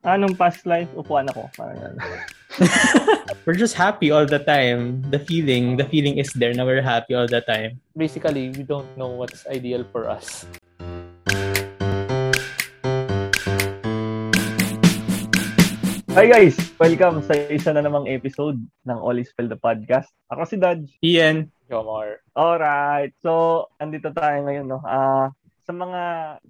Anong past life? Upuan ako. Parang yan. we're just happy all the time. The feeling, the feeling is there na we're happy all the time. Basically, we don't know what's ideal for us. Hi guys! Welcome sa isa na namang episode ng All is Well the Podcast. Ako si Dodge. Ian. Jomar. Alright. So, andito tayo ngayon, no? Ah, sa mga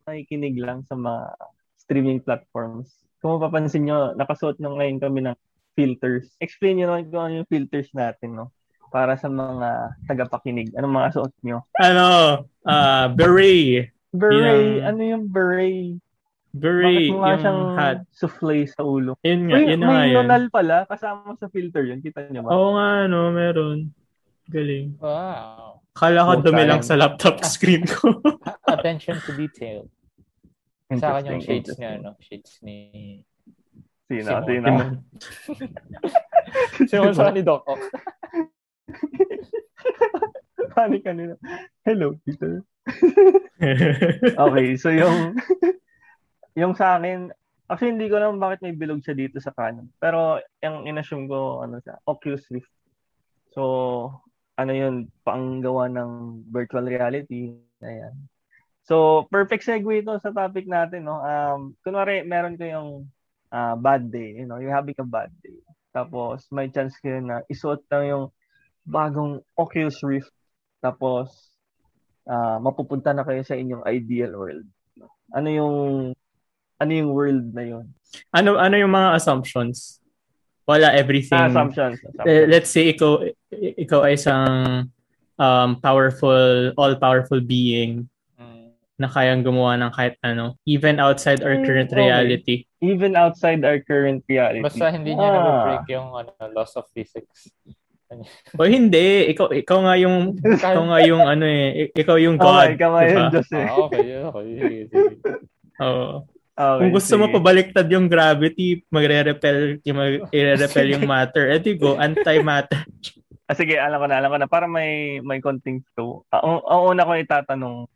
nakikinig lang sa mga streaming platforms, kung mapapansin nyo, nakasuot nyo ngayon kami ng filters. Explain nyo naman kung ano yung filters natin, no? Para sa mga tagapakinig. Anong mga suot nyo? Ano? Uh, beret. Beret. Yung... Ano yung beret? Beret. Bakit mo nga siyang hat. souffle sa ulo? Yun nga, Uy, yun may nga nonal pala kasama sa filter yun. Kita niyo ba? Oo nga, no, meron. Galing. Wow. Kala ko dumi lang sa laptop screen ko. Attention to detail. Sa akin yung shades niya, no? Shades ni... Sino? Simon. Sino? Sa ni Doc Ock. Pani kanina. Hello, Peter. okay, so yung yung sa akin, actually hindi ko alam bakit may bilog siya dito sa kanan. Pero yung inassume ko, ano siya, Oculus Rift. So, ano yun, panggawa ng virtual reality. Ayan. So, perfect segue ito sa topic natin, no? Um, kunwari, meron kayong uh, bad day, you know, you're having a bad day. Tapos, may chance kayo na isuot lang yung bagong Oculus Rift. Tapos, uh, mapupunta na kayo sa inyong ideal world. Ano yung ano yung world na yun? Ano ano yung mga assumptions? Wala everything. Ah, assumptions. assumptions. Uh, let's say ikaw ikaw ay isang um, powerful, all-powerful being. Na kayang gumawa ng kahit ano, even outside our current okay. reality. Even outside our current reality. Basta hindi niya ah. na-break yung ano, laws of physics. o hindi, ikaw ikaw nga yung ikaw nga yung ano eh, ikaw yung God. Okay, ikaw nga yung Diyos eh. Ah, okay, okay. Oo. Okay, Kung gusto sige. mo pabaliktad yung gravity, magre-repel, yung mag repel yung matter. Eh di go, anti-matter. ah, sige, alam ko na, alam ko na. Para may, may konting flow. Ah, ang, ang una ko itatanong,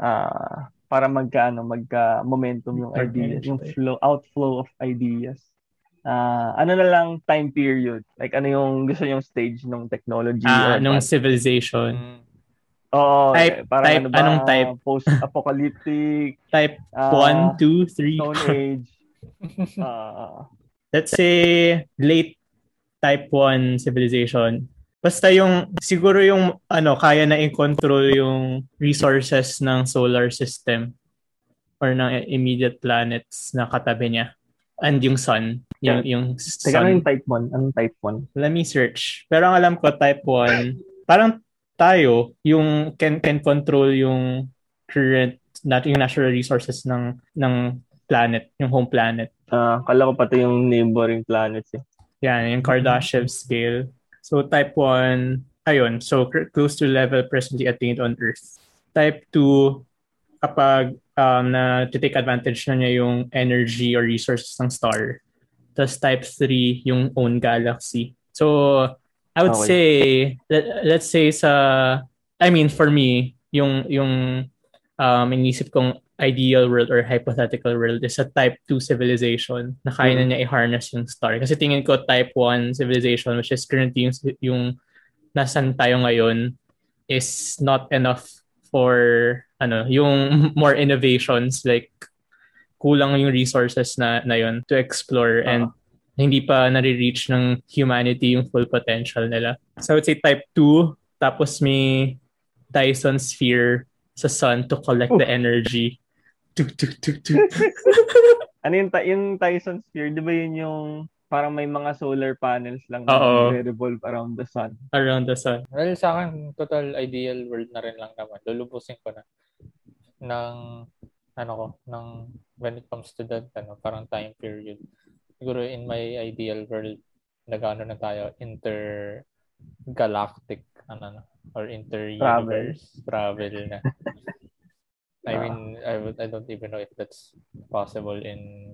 ah, para magka, ano, magka momentum yung ideas, yung flow, outflow of ideas. Ah, ano na lang time period? Like, ano yung gusto yung stage ng technology? Ah, nung civilization. Oo. Type, parang type, ano ba, anong type? Post-apocalyptic. type 1, 2, 3. Stone Age. uh, Let's say late type 1 civilization. Basta yung, siguro yung, ano, kaya na i-control yung resources ng solar system or ng immediate planets na katabi niya. And yung sun. Yung, yeah. yung sun. Teka, ano yung type 1? Anong type 1? Let me search. Pero ang alam ko, type 1, parang tayo yung can can control yung current not yung natural resources ng ng planet, yung home planet. Ah, uh, kala ko pati yung neighboring planets eh. Yan, yung Kardashev scale. So type 1, ayun, so close to level presently attained on Earth. Type 2, kapag um, na take advantage na niya yung energy or resources ng star. Tapos type 3, yung own galaxy. So, I would okay. say let, let's say sa I mean for me yung yung um inisip kong ideal world or hypothetical world is a type 2 civilization na kaya mm. na niya i-harness yung star. Kasi tingin ko type 1 civilization which is currently yung, yung nasan tayo ngayon is not enough for ano yung more innovations like kulang yung resources na na yun to explore uh-huh. and hindi pa nare-reach ng humanity yung full potential nila. So I would say type 2, tapos may Dyson sphere sa sun to collect Ooh. the energy. Tuk, tuk, tuk, tuk. ano yung, yung Dyson sphere? Di ba yun yung parang may mga solar panels lang na revolve around the sun? Around the sun. Well, sa akin, total ideal world na rin lang naman. Lulubusin ko na ng ano ko, ng when it comes to that, ano, parang time period siguro in my ideal world, nagano na tayo, intergalactic, ano na, or inter-universe travel, travel na. I mean, I, would, I don't even know if that's possible in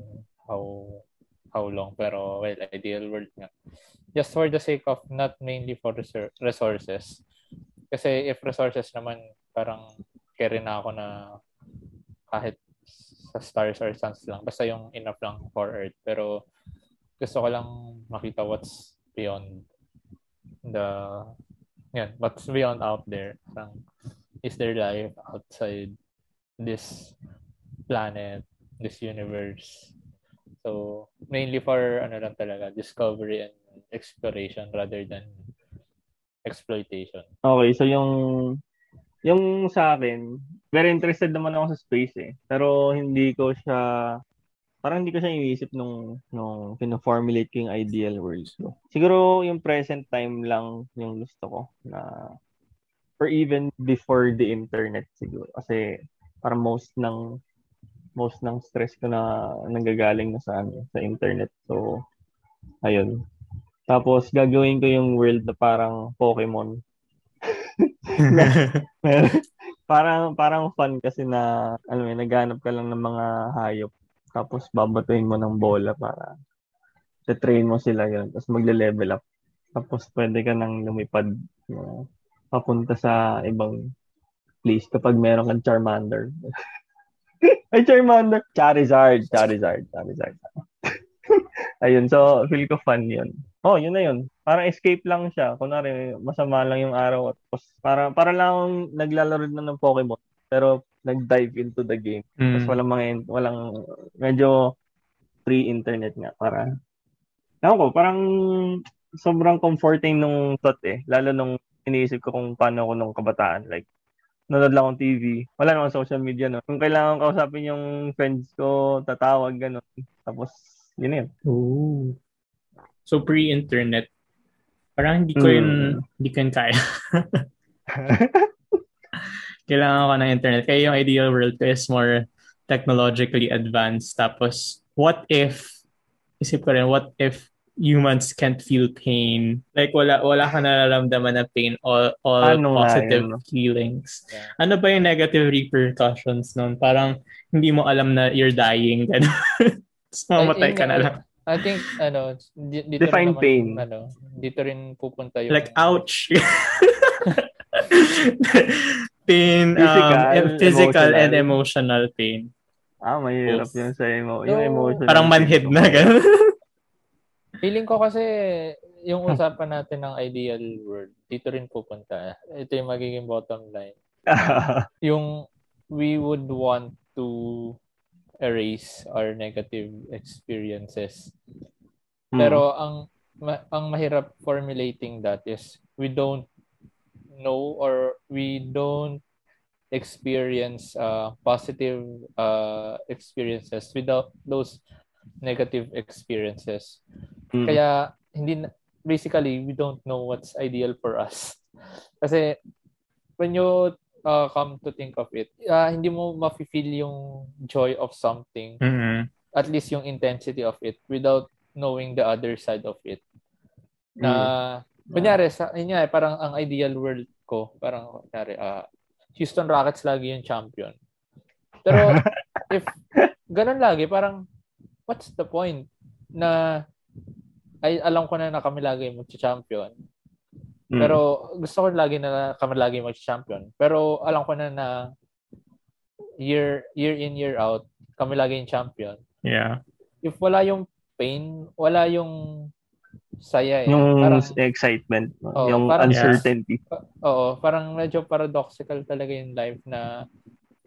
how how long, pero well, ideal world nga. Just for the sake of not mainly for resources. Kasi if resources naman, parang carry na ako na kahit sa stars or suns lang. Basta yung enough lang for Earth. Pero gusto ko lang makita what's beyond the yeah, what's beyond out there. Parang, is there life outside this planet, this universe? So, mainly for ano lang talaga, discovery and exploration rather than exploitation. Okay, so yung yung sa akin, very interested naman ako sa space eh. Pero hindi ko siya parang hindi ko siya iniisip nung nung pino-formulate ko yung ideal world ko. Siguro yung present time lang yung gusto ko na or even before the internet siguro kasi para most ng most ng stress ko na nanggagaling na sa ano, sa internet. So ayun. Tapos gagawin ko yung world na parang Pokemon parang parang fun kasi na ano eh naghanap ka lang ng mga hayop tapos babatuhin mo ng bola para te-train mo sila yon tapos magle-level up tapos pwede ka nang lumipad you papunta sa ibang place kapag meron kang Charmander. Ay, Charmander! Charizard! Charizard! Charizard. Ayun, so feel ko fun yun. Oh, yun na yun. Parang escape lang siya. Kunwari, masama lang yung araw. At para, para lang naglalaro na ng Pokemon. Pero nag-dive into the game. Mm. Tapos walang mga, walang, medyo free internet nga. Para, ewan ko, parang sobrang comforting nung thought eh. Lalo nung iniisip ko kung paano ako nung kabataan. Like, nanonood lang akong TV. Wala naman social media, no? Kung kailangan kausapin yung friends ko, tatawag, gano'n. Tapos, yun yun. Ooh. So pre-internet, parang hindi ko yun, mm. hindi ko yun kaya. Kailangan ko ng internet. Kaya yung ideal world ko is more technologically advanced. Tapos, what if, isip ko rin, what if humans can't feel pain? Like, wala, wala ka nararamdaman na pain, all, all ano positive feelings. Yeah. Ano ba yung negative repercussions nun? Parang, hindi mo alam na you're dying. Tapos mamatay ka na lang. I think ano dito define naman, pain. Ano, dito rin pupunta yung like ouch. pain physical, um, physical emotional. and emotional pain. Ah, mahirap yun sa emo, yung emotional. Parang manhid na ganun. Feeling ko kasi yung usapan natin ng ideal world, dito rin pupunta. Ito yung magiging bottom line. yung we would want to erase our negative experiences. Hmm. Pero ang ma- ang mahirap formulating that is we don't know or we don't experience uh, positive uh, experiences without those negative experiences. Hmm. Kaya hindi basically we don't know what's ideal for us. Kasi when you uh, come to think of it, uh, hindi mo mafe-feel yung joy of something. Mm-hmm. At least yung intensity of it without knowing the other side of it. Na, mm-hmm. kunyari, sa, yun nga, parang ang ideal world ko, parang, kunyari, uh, Houston Rockets lagi yung champion. Pero, if ganun lagi, parang, what's the point na ay alam ko na na kami lagi mag-champion. Mm. Pero gusto ko lagi na kami lagi mag-champion. Pero alam ko na na year year in year out kami lagi yung champion. Yeah. If wala yung pain, wala yung saya eh. Yung parang, excitement, oh, yung parang, uncertainty. Yeah. Oo, parang medyo paradoxical talaga yung life na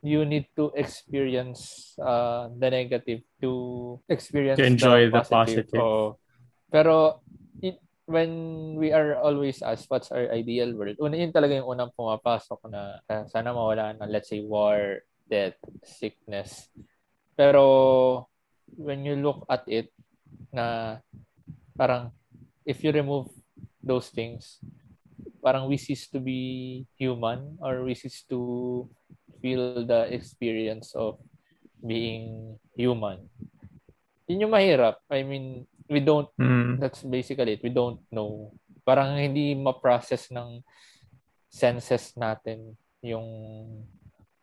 you need to experience uh, the negative to experience to enjoy the positive. The positive. Oh. Pero when we are always asked what's our ideal world, una yun talaga yung unang pumapasok na uh, sana mawala na let's say war, death, sickness. Pero when you look at it na parang if you remove those things, parang we cease to be human or we cease to feel the experience of being human. Yun yung mahirap. I mean, we don't mm. that's basically it. We don't know. Parang hindi ma-process ng senses natin yung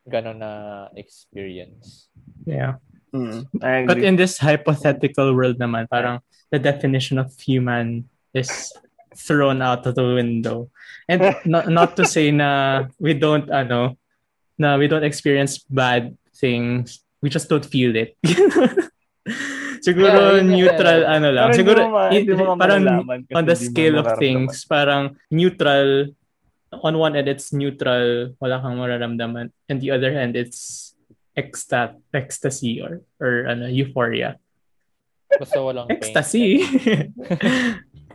gano'n na experience. Yeah. Mm, but in this hypothetical world naman parang the definition of human is thrown out of the window. And not, not to say na we don't ano na we don't experience bad things we just don't feel it. siguro yeah, neutral yeah, ano lang. Parang siguro ma, it, parang on the scale of things, parang neutral on one end it's neutral, wala kang mararamdaman. And the other hand it's extat ecstasy or or ano euphoria. Basta walang ecstasy.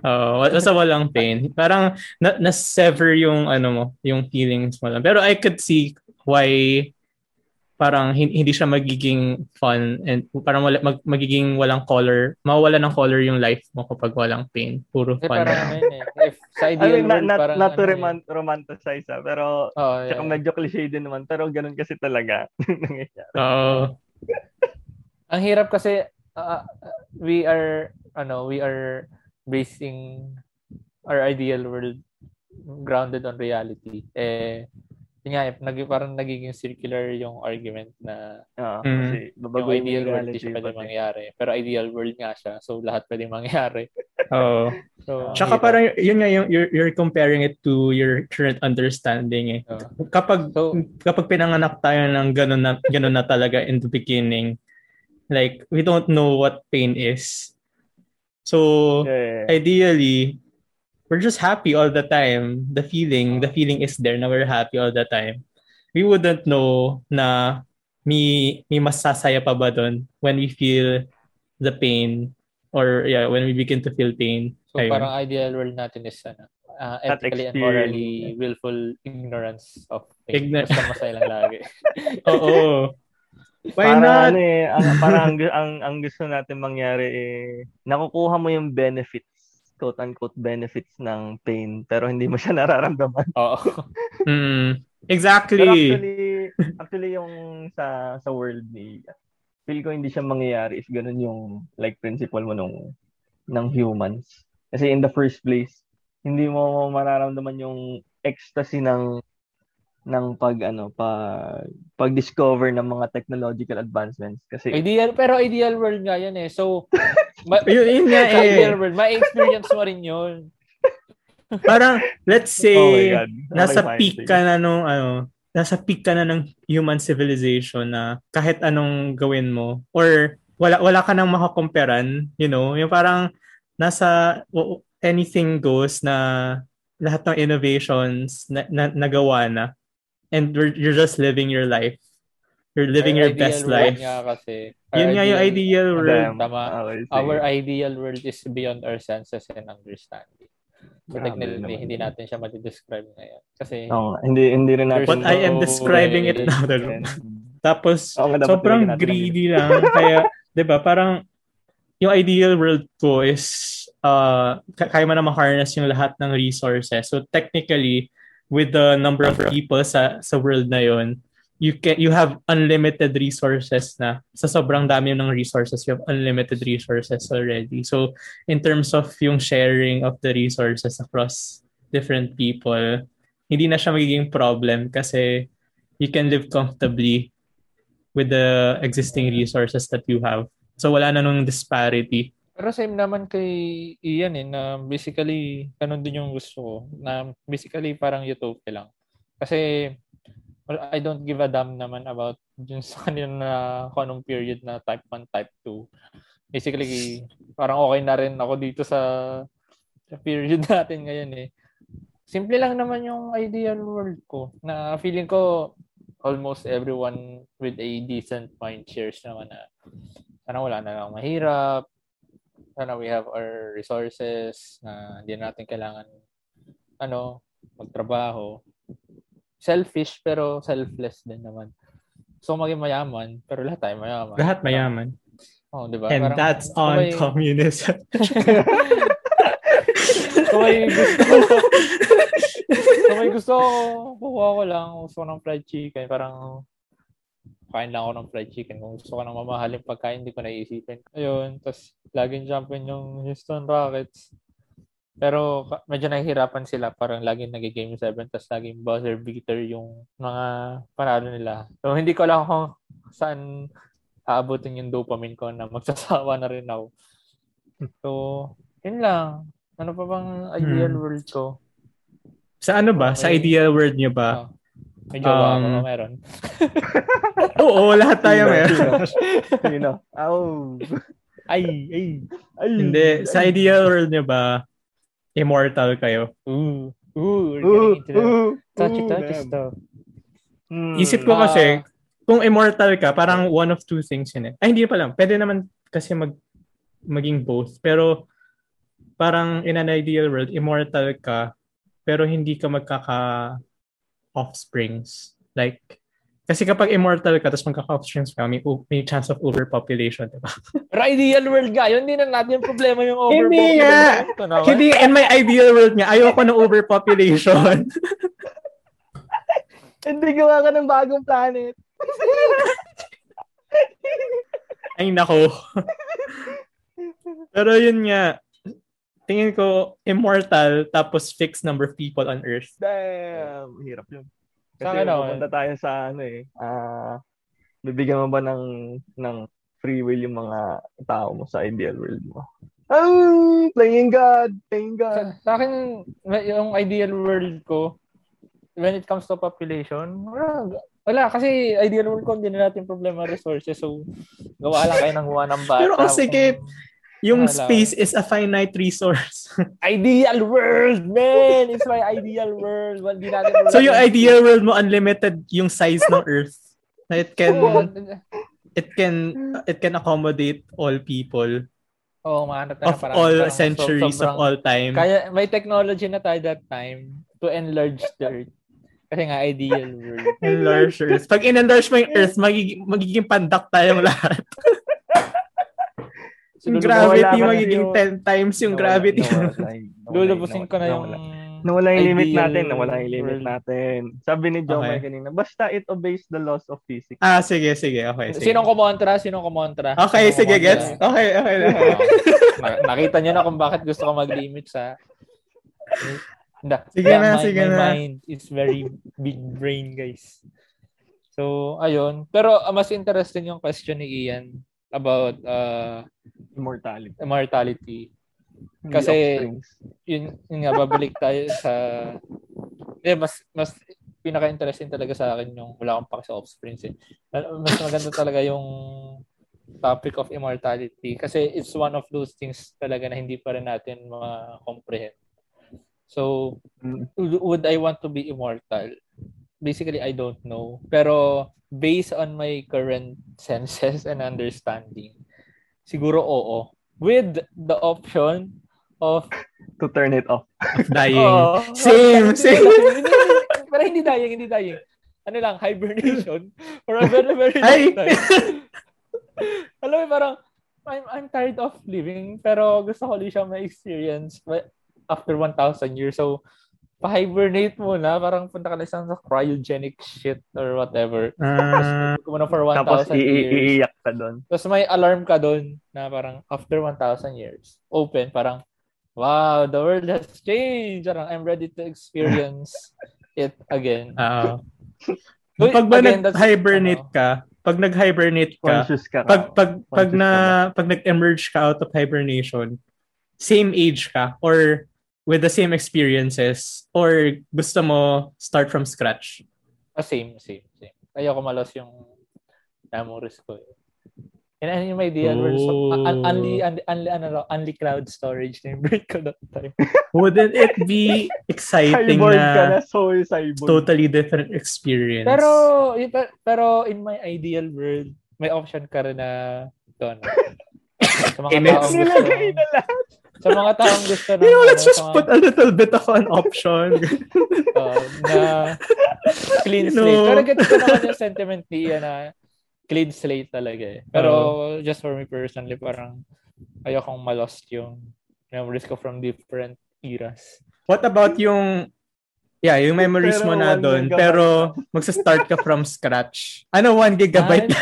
Oh, basta walang pain. Parang na, na-sever yung ano mo, yung feelings mo lang. Pero I could see why parang hindi siya magiging fun and parang wala, mag, magiging walang color, mawawala ng color yung life mo kapag walang pain. Puro fun. Parang ano eh. If sa ideal I mean, world, not, parang not to ano roman- eh. romanticize ah, pero oh, yeah. tsaka medyo cliche din naman, pero ganun kasi talaga Oo. Ang hirap kasi uh, we are ano, we are basing our ideal world grounded on reality. Eh yun nga, nag, parang nagiging circular yung argument na uh, kasi yung ideal world hindi siya pwede mangyari. Pero ideal world nga siya. So, lahat pwede mangyari. Oo. so, Tsaka parang, yun nga, yung, you're, you're comparing it to your current understanding eh. Uh, kapag, so, kapag pinanganak tayo ng ganun na, ganun na talaga in the beginning, like, we don't know what pain is. So, yeah, yeah. ideally, we're just happy all the time. The feeling, the feeling is there na we're happy all the time. We wouldn't know na may, may masasaya pa ba doon when we feel the pain or yeah, when we begin to feel pain. So Ayun. parang ideal world natin is ano, uh, ethically and morally willful ignorance of pain. Ign- Basta masaya lang lagi. Oo. Why para not? Ano eh, ang, para ang, ang, ang gusto natin mangyari eh, nakukuha mo yung benefits quote-unquote benefits ng pain pero hindi mo siya nararamdaman. Oo. mm, exactly. Pero actually, actually yung sa sa world ni feel ko hindi siya mangyayari if ganun yung like principle mo nung ng humans. Kasi in the first place, hindi mo mararamdaman yung ecstasy ng ng pag ano pag pag-discover ng mga technological advancements kasi ideal pero ideal world nga yan eh so ma- yun, yun nga eh. may experience mo rin yun. Parang let's say oh nasa okay, peak ka na nung ano nasa peak ka na ng human civilization na kahit anong gawin mo or wala wala ka nang makakomperan you know? Yung parang nasa anything goes na lahat ng innovations na, na nagawa na and you're just living your life. You're living our your best life. Nga kasi, Yun nga yung ideal world. Tama. Our ideal world is beyond our senses and understanding. So technically, hindi natin siya ma-describe ngayon. Kasi, oh, hindi, hindi rin natin. But I am describing it now. Tapos, oh, sobrang greedy lang. kaya, di ba, parang, yung ideal world ko is, uh, kaya mo na ma-harness yung lahat ng resources. So, technically, with the number of people sa sa world na yon you can you have unlimited resources na sa sobrang dami ng resources you have unlimited resources already so in terms of yung sharing of the resources across different people hindi na siya magiging problem kasi you can live comfortably with the existing resources that you have so wala na nung disparity pero same naman kay Ian eh, na basically, ganun din yung gusto ko. Na basically parang utopia lang. Kasi well, I don't give a damn naman about dun sa kanila na kung anong period na type 1, type 2. Basically, parang okay na rin ako dito sa, sa period natin ngayon eh. Simple lang naman yung ideal world ko. Na feeling ko almost everyone with a decent mind shares naman na sana wala na lang mahirap, sana we have our resources na hindi natin kailangan ano, magtrabaho. Selfish pero selfless din naman. So maging mayaman, pero lahat tayo mayaman. Lahat mayaman. Oh, di ba? And Parang, that's on may... communism. kung may gusto kung may gusto ko, kukuha ko lang. Gusto ko ng fried chicken. Parang kain lang ako ng fried chicken. Kung gusto ko ng mamahaling pagkain, hindi ko naisipin. Ayun, tapos laging champion yung Houston Rockets. Pero medyo nahihirapan sila. Parang laging nag-game 7 tapos laging buzzer beater yung mga panalo nila. So hindi ko alam kung saan aabutin yung dopamine ko na magsasawa na rin ako. So, yun lang. Ano pa bang ideal hmm. world ko? Sa ano ba? Okay. Sa ideal world nyo ba? Oh May jowa um, ako, meron. Oo, lahat tayo meron. Sino? Oh. Ay, ay, ay. Hindi, ay. sa ideal world niyo ba, immortal kayo? Ooh. Ooh, we're getting into the touchy-touchy stuff. Hmm. Isip ko kasi, uh, kung immortal ka, parang one of two things yun eh. Ay, hindi pa lang. Pwede naman kasi mag maging both. Pero parang in an ideal world, immortal ka, pero hindi ka magkaka offsprings. Like, kasi kapag immortal ka, tapos magkaka-offsprings ka, may, may chance of overpopulation, diba? Pero ideal world nga, yun din na natin yung problema yung overpopulation. Hindi nga. Hindi, in my ideal world nga, ayoko ng overpopulation. Hindi gawa ka ng bagong planet. Ay, nako. Pero yun nga, tingin ko, immortal, tapos fixed number of people on Earth. Damn, hirap yun. Kasi sa akin pupunta tayo sa ano eh, uh, bibigyan mo ba ng, ng free will yung mga tao mo sa ideal world mo? Oh, playing God, playing God. Sa, sa akin, yung ideal world ko, when it comes to population, wala, wala kasi ideal world ko, hindi na natin problema resources. So, gawa lang kayo ng huwa ng bata. Pero kasi kung, yung wala. space is a finite resource. ideal world, man! It's my ideal world. Well, di natin so yung ideal world mo, unlimited yung size ng Earth. It can, it can, it can accommodate all people. Oh, maano tayo of parang, all parang centuries sobrang, of all time. Kaya may technology na tayo that time to enlarge the Earth. Kasi nga, ideal world. Enlarge Earth. Pag in-enlarge mo yung Earth, magiging, magiging pandak tayong lahat. Yung gravity magiging 10 times yung gravity. Lulubusin ko na yung Nawala yung limit natin. Nawala yung limit natin. Sabi ni John okay. kanina, basta it obeys the laws of physics. Ah, sige, sige. Okay, sige. Sinong kumontra? Sinong kumontra? Okay, Sinong sige, kumontra? gets? Okay, okay. Uh, nakita niyo na kung bakit gusto ko mag-limit sa Hindi. Sige yeah, na, my, sige my na. mind is very big brain, guys. So, ayun. Pero uh, mas interesting yung question ni Ian about uh, immortality. Immortality. Kasi yun, yun nga babalik tayo sa eh mas mas pinaka-interesting talaga sa akin yung wala akong paki sa offsprings eh. Mas maganda talaga yung topic of immortality kasi it's one of those things talaga na hindi pa rin natin ma-comprehend. So, mm. would I want to be immortal? Basically, I don't know. Pero based on my current senses and understanding, siguro oo. With the option of to turn it off. Of dying. oh, same, same. Pero hindi dying, hindi dying. Ano lang, hibernation for a very, very long time. Alam mo, parang, I'm, I'm tired of living, pero gusto ko ulit siya ma-experience after 1,000 years. So, pa-hibernate mo na, parang punta ka na sa cryogenic shit or whatever. Uh, tapos, mo na for 1,000 tapos years. iiyak ka doon. Tapos may alarm ka doon na parang after 1,000 years, open, parang, wow, the world has changed. Parang, I'm ready to experience it again. Uh, so, pag ba nag-hibernate ano, ka, pag nag-hibernate ka, ka pag pag pag na ka pag nag-emerge ka out of hibernation, same age ka or with the same experiences or gusto mo start from scratch? Ah, same, same, same. Ayoko malos yung memories ko. Eh. And ano yung idea? Oh. So, un- only, only, only, ano, only cloud storage na yung break ko that time. Wouldn't it be exciting cyborg na, ka na cyborg. totally different experience? Pero, pero in my ideal world, may option ka rin na doon. Sa mga taong gusto. Sa mga taong gusto ng... You know, let's ano, just mga... put a little bit of an option. uh, na clean slate. No. Pero gets ko naman yung sentiment ni Ian na clean slate talaga eh. Pero uh, just for me personally, parang ayokong malost yung memories ko from different eras. What about yung Yeah, yung memories pero mo na doon, pero magsa-start ka from scratch. Ano 1 gigabyte?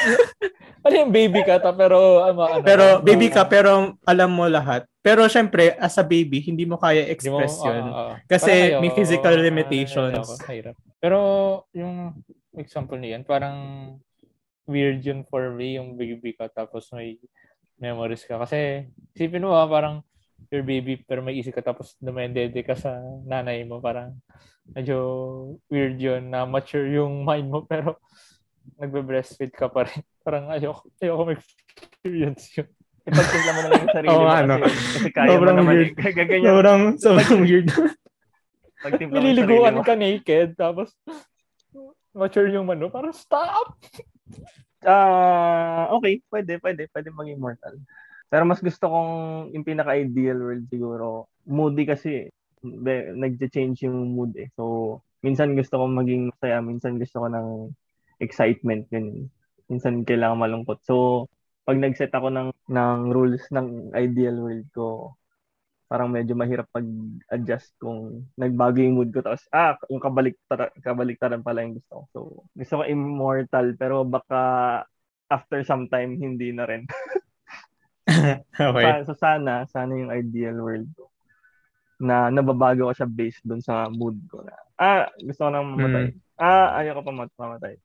ano yung baby ka ta pero ano, ano Pero baby ka pero alam mo lahat. Pero syempre, as a baby, hindi mo kaya express mo, yun. Uh, uh, kasi ayaw, may physical limitations. Uh, ayaw, Pero yung example niyan, parang weird yun for me, yung baby ka tapos may memories ka. Kasi isipin mo ha, parang your baby pero may isip ka tapos dumendede ka sa nanay mo parang medyo weird yun na mature yung mind mo pero nagbe-breastfeed ka pa rin. Parang ayoko, ayoko mag-experience yun. Ipagtimpla mo na lang yung sarili oh, mo ano. kasi, kasi kaya sobrang mo naman. Weird. Gaganyan. Sobrang, sobrang weird. Pagtimpla Nililiguan ka naked tapos mature yung mano. Parang stop! Ah, uh, okay, pwede, pwede, pwede maging immortal. Pero mas gusto kong yung pinaka-ideal world siguro. Moody kasi nagche-change yung mood eh. So, minsan gusto kong maging masaya, minsan gusto ko ng excitement ganyan. Minsan kailangan malungkot. So, pag nag-set ako ng ng rules ng ideal world ko, parang medyo mahirap pag-adjust kung nagbago yung mood ko tapos ah yung kabalik kabaliktaran pala yung gusto ko. So gusto ko immortal pero baka after some time hindi na rin. okay. So, so sana sana yung ideal world ko na nababago ko siya based dun sa mood ko na ah gusto ko nang mamatay. Mm. Ah ayoko pa mamatay.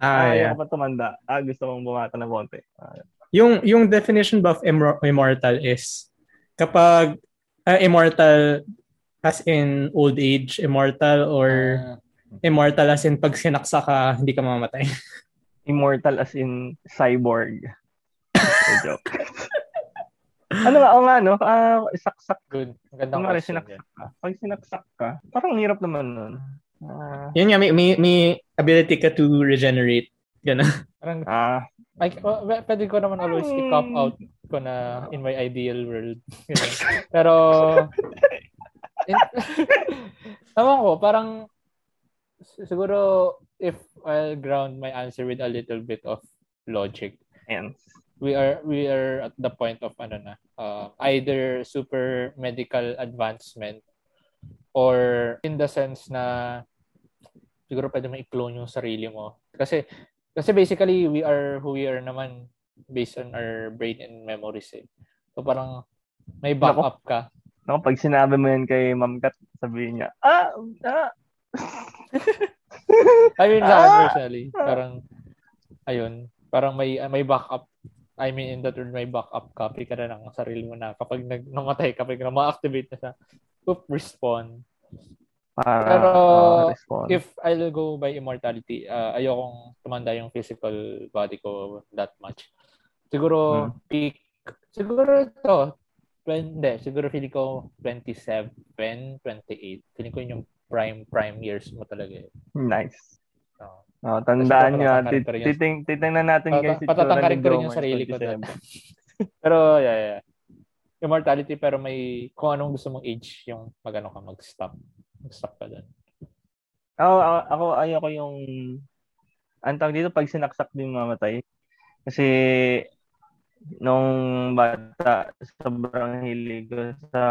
Ah, ah yeah. pa tumanda. Ah gusto kong bumata na konti. Ah, yung yung definition ba of immortal is kapag uh, immortal as in old age, immortal or uh, immortal as in pag sinaksa ka, hindi ka mamamatay. immortal as in cyborg. joke. ano ba? O nga, no? Uh, saksak. Good. Gandang Kung sinaksak ka. Pag sinaksak ka, parang hirap naman nun. Uh, Yun nga, may, may, may ability ka to regenerate. Gano'n. Parang, ah, like, oh, pwede ko naman always i-cop out ko na in my ideal world. Pero, in, Ewan ko, parang, siguro, if I'll ground my answer with a little bit of logic. And we are we are at the point of ano na uh, either super medical advancement or in the sense na siguro pwede mo i-clone yung sarili mo kasi kasi basically we are who we are naman based on our brain and memories eh. So parang may backup ka. No, pag sinabi mo yan kay Ma'am Kat, sabihin niya, ah, ah. I mean, ah, personally, parang, ayun, parang may may backup. I mean, in that word, may backup copy ka na ng sarili mo na kapag nag, namatay, kapag na ma-activate na siya, oop, respond. Para, Pero uh, if I'll go by immortality, uh, ayokong tumanda yung physical body ko that much. Siguro hmm. peak, siguro to, hindi, siguro feeling ko 27, 28. Feeling ko yung prime prime years mo talaga. Eh. Nice. So, oh, tandaan nyo. Titing, titingnan natin guys. Patatangkarin ko rin yung sarili ko. pero, yeah, yeah. Immortality, pero may, kung anong gusto mong age, yung magano ka, mag-stop. Mag-stop ka doon. Ako, ako, ayoko yung, ang tawag dito, pag sinaksak din mamatay. Kasi, nung bata, sobrang hilig ko sa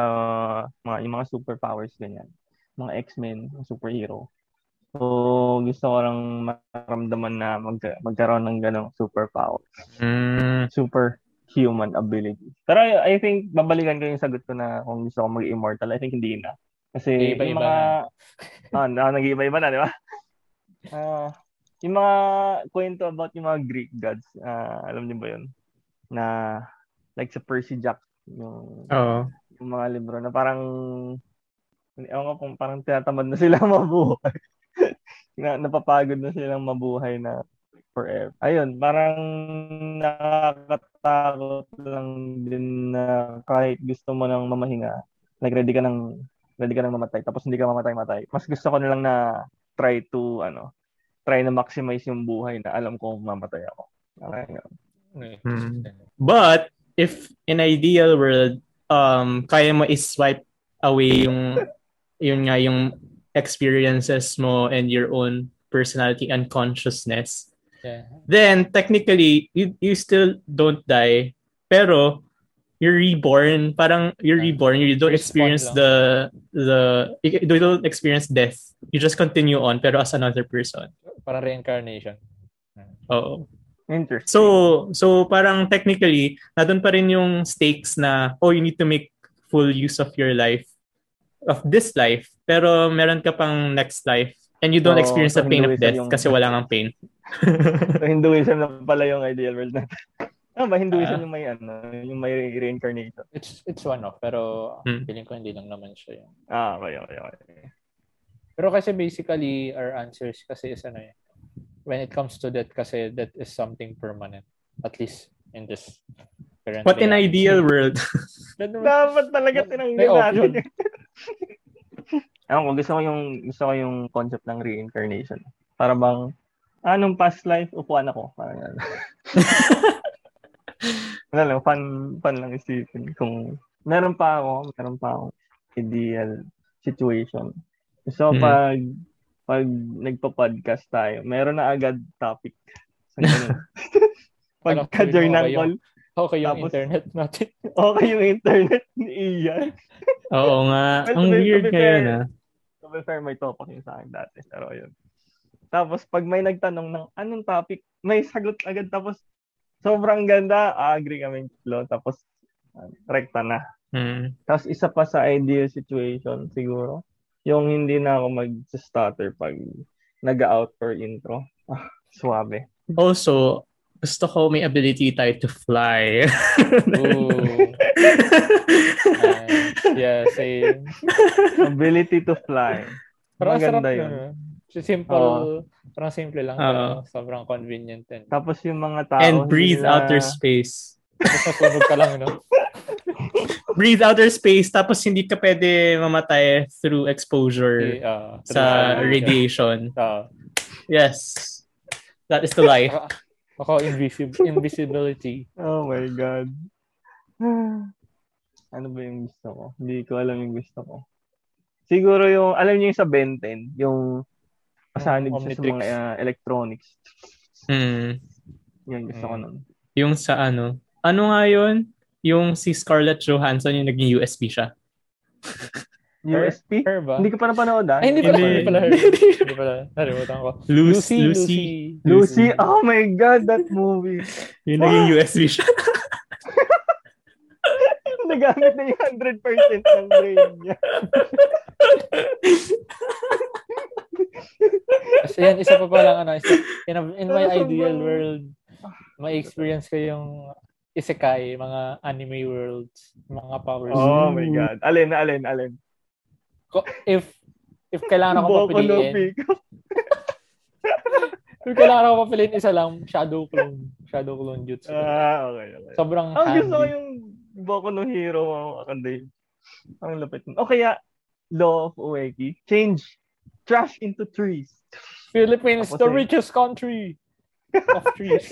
mga, yung mga superpowers, ganyan. Mga X-Men, superhero. So, gusto ko lang maramdaman na mag, magkaroon ng ganong superpower. Mm. Super human ability. Pero I, I think, babalikan ko yung sagot ko na kung gusto ko mag-immortal. I think hindi na. Kasi iba, yung mga... ah, na, nag-iba-iba na, di ba? Uh, yung mga kwento about yung mga Greek gods, uh, alam niyo ba yun? Na, like sa Percy Jackson, yung, Oo. yung mga libro na parang, ewan ko kung parang tinatamad na sila mabuhay. na, napapagod na silang mabuhay na forever. Ayun, parang nakakatakot lang din na kahit gusto mo nang mamahinga, like ready ka nang ready ka nang mamatay tapos hindi ka mamatay-matay. Mas gusto ko na lang na try to ano, try na maximize yung buhay na alam ko mamatay ako. Okay. Hmm. But if in ideal world um kaya mo i-swipe away yung yun nga yung experiences mo and your own personality and consciousness yeah. then technically you you still don't die pero you're reborn, parang you're ah. reborn, you don't experience the the you don't experience death. You just continue on pero as another person. Parang reincarnation. Oo. Interesting. So, so parang technically, nadun pa rin yung stakes na, oh, you need to make full use of your life, of this life, pero meron ka pang next life, and you don't so, experience the pain of death yung... kasi wala kang pain. so, Hinduism na pala yung ideal world natin. Ano ba, Hinduism uh, yung may ano, yung may reincarnation? It's it's one of, pero hmm. feeling ko hindi lang naman siya yun. Ah, okay, okay, okay. Pero kasi basically, our answers kasi is ano eh, when it comes to that kasi that is something permanent. At least in this current What in ideal world? Dapat talaga tinanggal natin. Ewan ko, gusto ko yung, gusto ko yung concept ng reincarnation. Para bang, anong past life, upuan ako. Parang yan. Wala lang, fun, fun lang isipin. Kung meron pa ako, meron pa ako ideal situation. So, mm-hmm. pag, pag nagpa-podcast tayo, meron na agad topic. So, Pagka-journal call. Okay yung tapos, internet natin. okay yung internet ni Ian. Oo nga. well, Ang weird ngayon ah. To be fair, may topic yung sa akin dati. Pero yun. Tapos pag may nagtanong ng anong topic, may sagot agad. Tapos sobrang ganda. agree kami flow. Tapos uh, rekta na. Hmm. Tapos isa pa sa ideal situation siguro, yung hindi na ako mag-stutter pag nag-out for intro. Ah, suabe. Also, gusto ko may ability tayo to fly. Ooh. uh, yeah, same. Ability to fly. Parang Maganda yun. Na. Simple, oh. parang simple lang. Uh, sobrang convenient. And, Tapos yung mga tao. And breathe nila... outer space. Tapos ka lang, no? breathe outer space tapos hindi ka pwede mamatay through exposure uh, sa radiation. Uh, yes. That is the life. Ako, invisib- invisibility. Oh my God. ano ba yung gusto ko? Hindi ko alam yung gusto ko. Siguro yung, alam niyo yung sa Benten, yung pasanib um, sa mga uh, electronics. Hmm. Yan, gusto hmm. ko nun. Yung sa ano, ano nga yun? Yung si Scarlett Johansson yung naging USB siya. USP? Her, ba? Hindi ko pa napanood ah. Ay, hindi pala. Hindi pala hindi pala. Nalimutan ko. Lucy. Lucy. Lucy. Lucy. Oh my God, that movie. Yung naging USB siya. Nagamit na yung 100% ng brain niya. Kasi yan, isa pa palang ano, isa, in, a, in my ideal world, may experience ko yung isekai, mga anime worlds, mga powers. Oh my God. Alin, alin, alin? if if kailangan ako papiliin. if kailangan ako papiliin isa lang, Shadow Clone. Shadow Clone Jutsu. Ah, okay, okay. Sobrang Ang handy. gusto ko yung Boku no Hero mga kanday. Ang lapit. O kaya, Law of Ueki. Change trash into trees. Philippines, Tapos the eh. richest country of trees.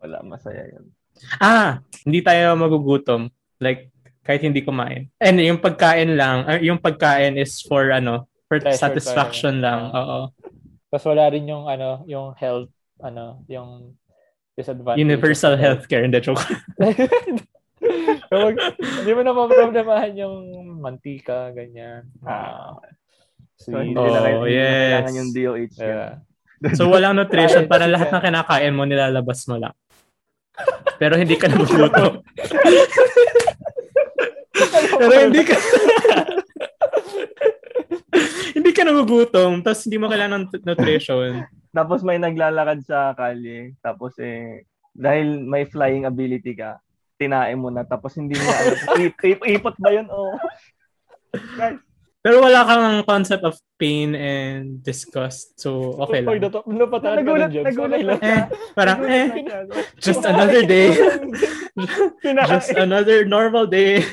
Wala, masaya yun. Ah, hindi tayo magugutom. Like, kahit hindi kumain. And yung pagkain lang, uh, yung pagkain is for ano, for Pleasure satisfaction lang. Uh, Oo. Tapos wala rin yung ano, yung health, ano, yung disadvantage. Universal healthcare, hindi joke. Kapag, hindi mo na problemahan yung mantika, ganyan. Ah. So, hindi oh, na kayo, yes. kailangan yung DOH. Yeah. so, walang nutrition para lahat ng kinakain mo, nilalabas mo lang. Pero hindi ka nagugutom. Pero hindi ka hindi ka nagugutom, tapos hindi mo kailangan ng nutrition. tapos may naglalakad sa kalye, tapos eh, dahil may flying ability ka, tinae mo na, tapos hindi mo alam, ip- ipot ba yun? Oh. Guys, pero wala kang concept of pain and disgust. So, okay lang. Napatahan ka ng jokes, nagulat lang. Eh, parang, eh, just another day. just another normal day.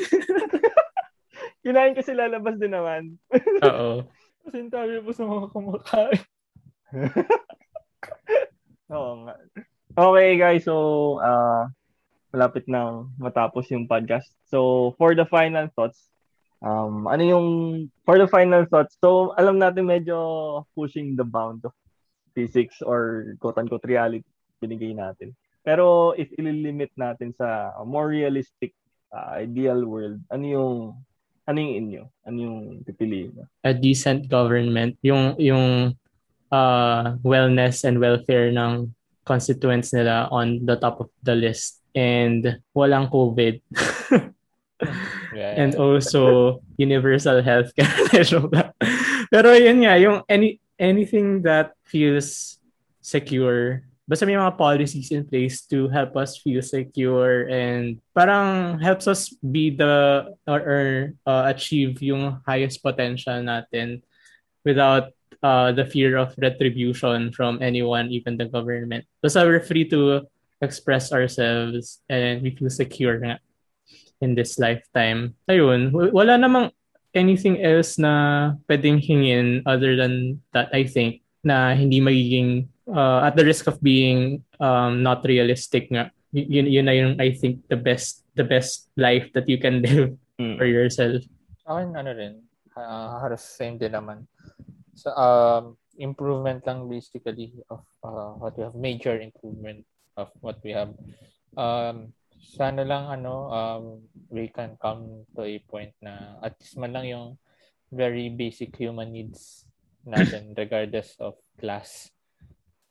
Kinain kasi lalabas din naman. Oo. Kasi tayo po sa mga kumakain. Oo nga. Okay guys, so uh, malapit na matapos yung podcast. So for the final thoughts, um, ano yung for the final thoughts, so alam natin medyo pushing the bound of physics or quote-unquote reality binigay natin. Pero if ililimit natin sa more realistic uh, ideal world, ano yung ano yung inyo? Ano yung pipiliin mo? A decent government. Yung, yung uh, wellness and welfare ng constituents nila on the top of the list. And walang COVID. yeah, and also universal healthcare. Pero yun nga, yung any, anything that feels secure basta may mga policies in place to help us feel secure and parang helps us be the or, or uh, achieve yung highest potential natin without uh, the fear of retribution from anyone, even the government. Basta we're free to express ourselves and we feel secure nga in this lifetime. Ayun, wala namang anything else na pwedeng hingin other than that, I think, na hindi magiging uh, at the risk of being um, not realistic nga yun, yun na yung I think the best the best life that you can live mm. for yourself. Akin ano rin, uh, halos same din naman. So um improvement lang basically of uh, what we have major improvement of what we have. Um sana lang ano um we can come to a point na at least man lang yung very basic human needs natin regardless of class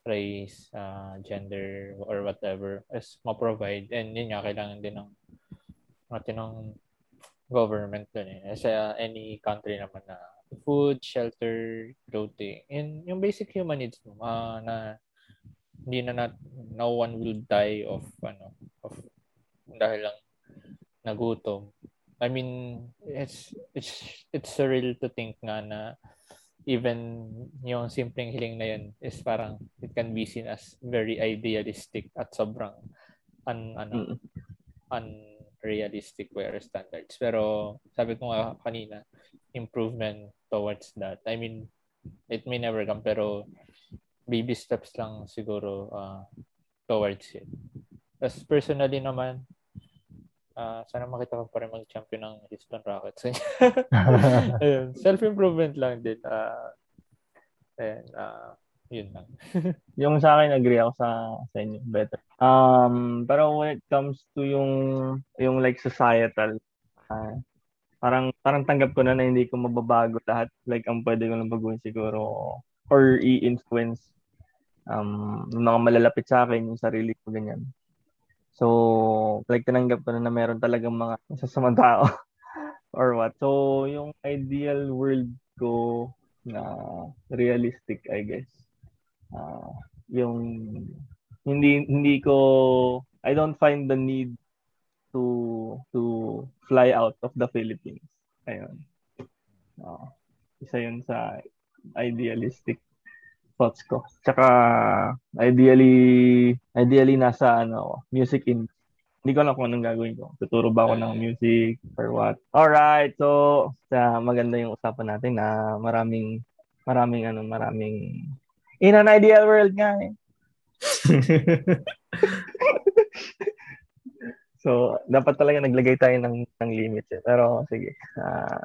race, uh, gender, or whatever is ma-provide. And yun nga, kailangan din ng natin ng government dun eh. Sa uh, any country naman na food, shelter, clothing, and yung basic human needs mo, uh, na hindi na nat, no one will die of ano of dahil lang nagutom. I mean, it's it's it's surreal to think nga na even yung simpleng hiling na yun is parang it can be seen as very idealistic at sobrang un, ano, mm. unrealistic our standards. Pero sabi ko nga kanina, improvement towards that. I mean, it may never come pero baby steps lang siguro uh, towards it. As personally naman, uh, sana makita ko pa rin mag-champion ng Houston Rockets. Ayun, self-improvement lang din. Uh, and, uh, yun lang. yung sa akin, agree ako sa, sa inyo. Better. Um, pero when it comes to yung, yung like societal, uh, parang parang tanggap ko na na hindi ko mababago lahat. Like, ang pwede ko lang baguhin siguro or i-influence um, mga malalapit sa akin, yung sarili ko, ganyan. So, like tinanggap ko na na meron talagang mga masasamang tao or what. So, yung ideal world ko na realistic, I guess. Uh, yung hindi hindi ko I don't find the need to to fly out of the Philippines. Ayun. Uh, isa yun sa idealistic thoughts ko. Tsaka ideally ideally nasa ano music in hindi ko alam kung anong gagawin ko. Tuturo ba ako ng music or what? All right. So, sa maganda yung usapan natin na maraming maraming ano, maraming in an ideal world nga eh. so, dapat talaga naglagay tayo ng ng limits eh. Pero sige. Uh,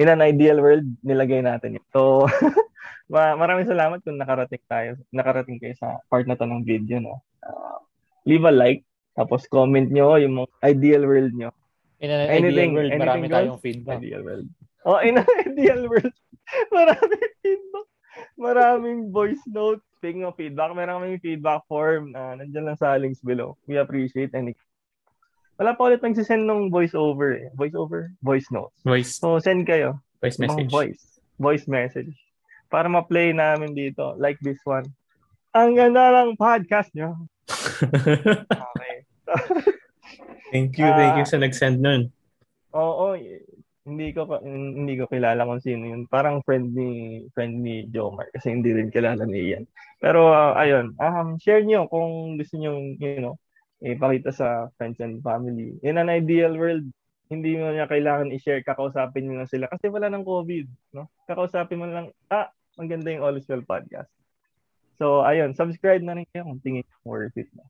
in an ideal world, nilagay natin yun. So, maraming salamat kung nakarating tayo, nakarating kayo sa part na to ng video, no. Uh, leave a like, tapos comment nyo yung mga ideal world nyo. In an anything, ideal world, anything marami goes? tayong feedback. Ideal world. Oh, in an ideal world, maraming feedback. Maraming voice notes. Speaking of feedback, meron kaming feedback form. Uh, nandiyan lang sa links below. We appreciate any wala pa ulit nagsisend ng voice over eh. Voice over? Voice notes. Voice. So, send kayo. Voice message. Voice. Voice message para ma-play namin dito like this one. Ang ganda ng podcast nyo. okay. thank you, thank you uh, sa nag-send nun. Oo, hindi ko hindi ko kilala kung sino yun. Parang friend ni friend ni Jomar kasi hindi rin kilala ni Ian. Pero uh, ayun, um share niyo kung gusto niyo, you know, ipakita sa friends and family. In an ideal world, hindi mo niya kailangan i-share, kakausapin niyo na sila kasi wala nang COVID, no? Kakausapin mo lang, ah, maganda yung Always Well podcast. So, ayun, subscribe na rin kayo kung tingin worth it na.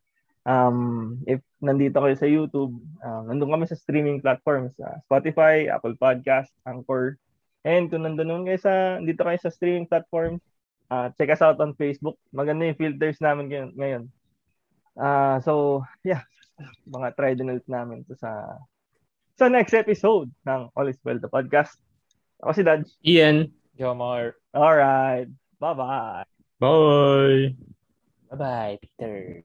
Um, if nandito kayo sa YouTube, um, nandun kami sa streaming platforms, uh, Spotify, Apple Podcast, Anchor. And kung nandun kayo sa, dito kayo sa streaming platforms, uh, check us out on Facebook. Maganda yung filters namin ngayon. Uh, so, yeah, mga try din ulit namin to sa sa next episode ng All is Well, the podcast. Ako si Dad. Ian. Jomar. All right. Bye-bye. Bye. Bye-bye, Peter.